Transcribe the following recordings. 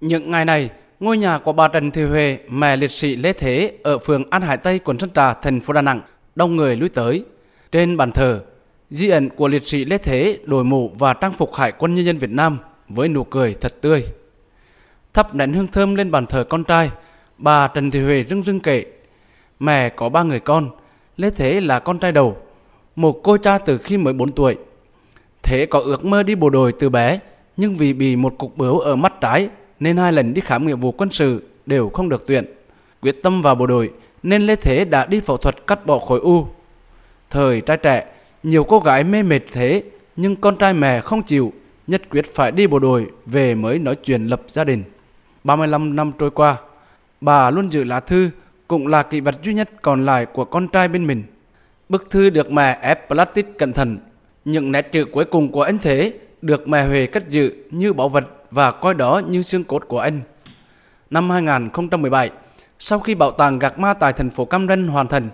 Những ngày này, ngôi nhà của bà Trần Thị Huệ, mẹ liệt sĩ Lê Thế ở phường An Hải Tây, quận Sơn Trà, thành phố Đà Nẵng, đông người lui tới. Trên bàn thờ, di ẩn của liệt sĩ Lê Thế đổi mũ và trang phục Hải quân Nhân dân Việt Nam với nụ cười thật tươi. Thắp nén hương thơm lên bàn thờ con trai, bà Trần Thị Huệ rưng rưng kể. Mẹ có ba người con, Lê Thế là con trai đầu, một cô cha từ khi mới 4 tuổi. Thế có ước mơ đi bộ đội từ bé, nhưng vì bị một cục bướu ở mắt trái nên hai lần đi khám nghiệm vụ quân sự đều không được tuyển. Quyết tâm vào bộ đội nên Lê Thế đã đi phẫu thuật cắt bỏ khối u. Thời trai trẻ, nhiều cô gái mê mệt thế nhưng con trai mẹ không chịu, nhất quyết phải đi bộ đội về mới nói chuyện lập gia đình. 35 năm trôi qua, bà luôn giữ lá thư cũng là kỷ vật duy nhất còn lại của con trai bên mình. Bức thư được mẹ ép plastic cẩn thận. Những nét chữ cuối cùng của anh Thế được mẹ Huệ cất giữ như bảo vật và coi đó như xương cốt của anh. Năm 2017, sau khi bảo tàng gạc ma tại thành phố Cam Ranh hoàn thành,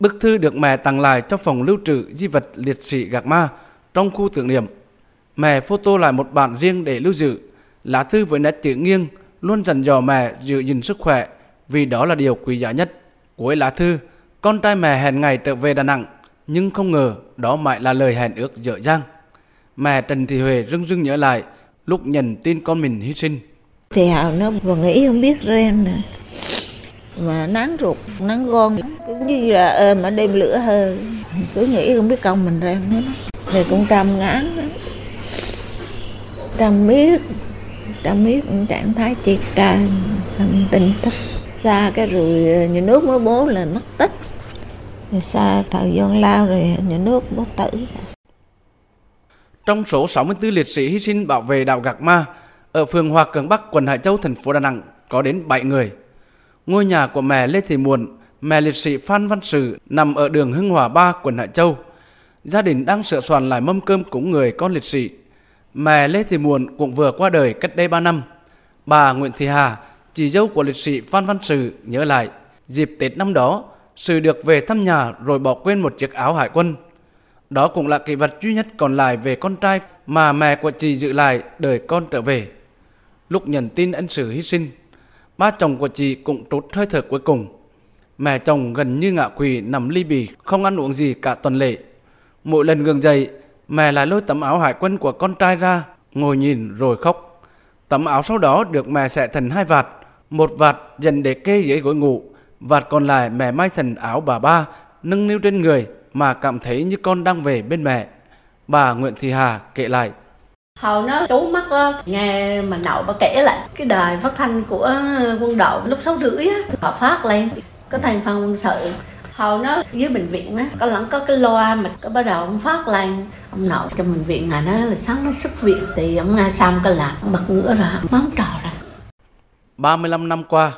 bức thư được mẹ tặng lại cho phòng lưu trữ di vật liệt sĩ gạc ma trong khu tưởng niệm. Mẹ photo lại một bản riêng để lưu giữ. Lá thư với nét chữ nghiêng luôn dặn dò mẹ giữ gìn sức khỏe vì đó là điều quý giá nhất. Cuối lá thư, con trai mẹ hẹn ngày trở về Đà Nẵng, nhưng không ngờ đó mãi là lời hẹn ước dở dang. Mẹ Trần Thị Huệ rưng rưng nhớ lại lúc nhận tin con mình hy sinh. Thì họ nó vừa nghĩ không biết ren nè. Mà nắng ruột, nắng gon, cũng như là ôm mà đêm lửa hơn. Cứ nghĩ không biết con mình ren nữa. Thì cũng trăm ngán đó. Trăm biết, trăm biết trạng thái triệt trời, không tin thức. Xa cái rồi nhà nước mới bố là mất tích. Rồi xa thời gian lao rồi nhà nước bố tử. Trong số 64 liệt sĩ hy sinh bảo vệ đảo Gạc Ma ở phường Hòa Cường Bắc, quận Hải Châu, thành phố Đà Nẵng có đến 7 người. Ngôi nhà của mẹ Lê Thị Muộn, mẹ liệt sĩ Phan Văn Sử nằm ở đường Hưng Hòa 3, quận Hải Châu. Gia đình đang sửa soạn lại mâm cơm cúng người con liệt sĩ. Mẹ Lê Thị Muộn cũng vừa qua đời cách đây 3 năm. Bà Nguyễn Thị Hà, chị dâu của liệt sĩ Phan Văn Sử nhớ lại, dịp Tết năm đó, Sử được về thăm nhà rồi bỏ quên một chiếc áo hải quân. Đó cũng là kỷ vật duy nhất còn lại về con trai mà mẹ của chị giữ lại đợi con trở về. Lúc nhận tin ân Sử hy sinh, ba chồng của chị cũng trút hơi thở cuối cùng. Mẹ chồng gần như ngạ quỳ nằm ly bì, không ăn uống gì cả tuần lễ. Mỗi lần ngừng dậy, mẹ lại lôi tấm áo hải quân của con trai ra, ngồi nhìn rồi khóc. Tấm áo sau đó được mẹ xẻ thành hai vạt, một vạt dành để kê dưới gối ngủ, vạt còn lại mẹ may thành áo bà ba, nâng niu trên người mà cảm thấy như con đang về bên mẹ. Bà Nguyễn Thị Hà kể lại. Hầu nó trú mắt nghe mà nậu bà kể lại cái đài phát thanh của quân đội lúc sáu rưỡi á, họ phát lên có thành phần quân sự hầu nó dưới bệnh viện á có lẫn có cái loa mà có bắt đầu ông phát lên ông nội trong bệnh viện này nó là sáng nó xuất viện thì ông nghe xong cái là bật ngửa ra móng trò ra 35 năm qua,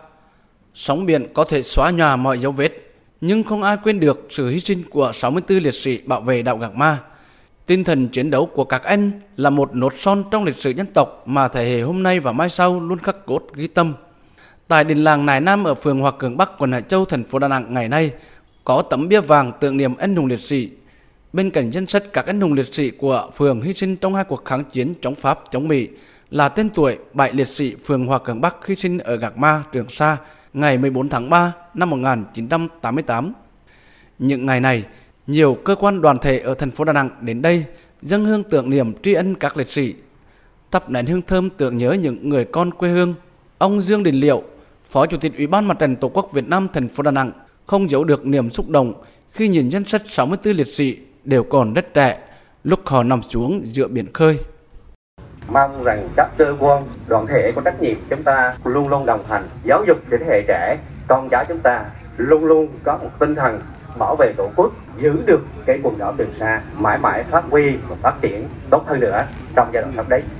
sóng biển có thể xóa nhòa mọi dấu vết, nhưng không ai quên được sự hy sinh của 64 liệt sĩ bảo vệ đạo Gạc Ma. Tinh thần chiến đấu của các anh là một nốt son trong lịch sử dân tộc mà thế hệ hôm nay và mai sau luôn khắc cốt ghi tâm. Tại đình làng Nài Nam ở phường Hòa Cường Bắc, quận Hải Châu, thành phố Đà Nẵng ngày nay có tấm bia vàng tượng niệm anh hùng liệt sĩ. Bên cạnh danh sách các anh hùng liệt sĩ của phường hy sinh trong hai cuộc kháng chiến chống Pháp chống Mỹ là tên tuổi bảy liệt sĩ phường Hòa Cường Bắc hy sinh ở Gạc Ma, Trường Sa ngày 14 tháng 3 năm 1988. Những ngày này, nhiều cơ quan đoàn thể ở thành phố Đà Nẵng đến đây dâng hương tưởng niệm tri ân các liệt sĩ, thắp nén hương thơm tưởng nhớ những người con quê hương. Ông Dương Đình Liệu, Phó Chủ tịch Ủy ban Mặt trận Tổ quốc Việt Nam thành phố Đà Nẵng không giấu được niềm xúc động khi nhìn danh sách 64 liệt sĩ đều còn rất trẻ lúc họ nằm xuống giữa biển khơi. Mong rằng các cơ quan, đoàn thể có trách nhiệm chúng ta luôn luôn đồng hành, giáo dục để thế hệ trẻ, con cháu chúng ta luôn luôn có một tinh thần bảo vệ tổ quốc, giữ được cái quần đảo Trường Sa mãi mãi phát huy và phát triển tốt hơn nữa trong giai đoạn sắp đến.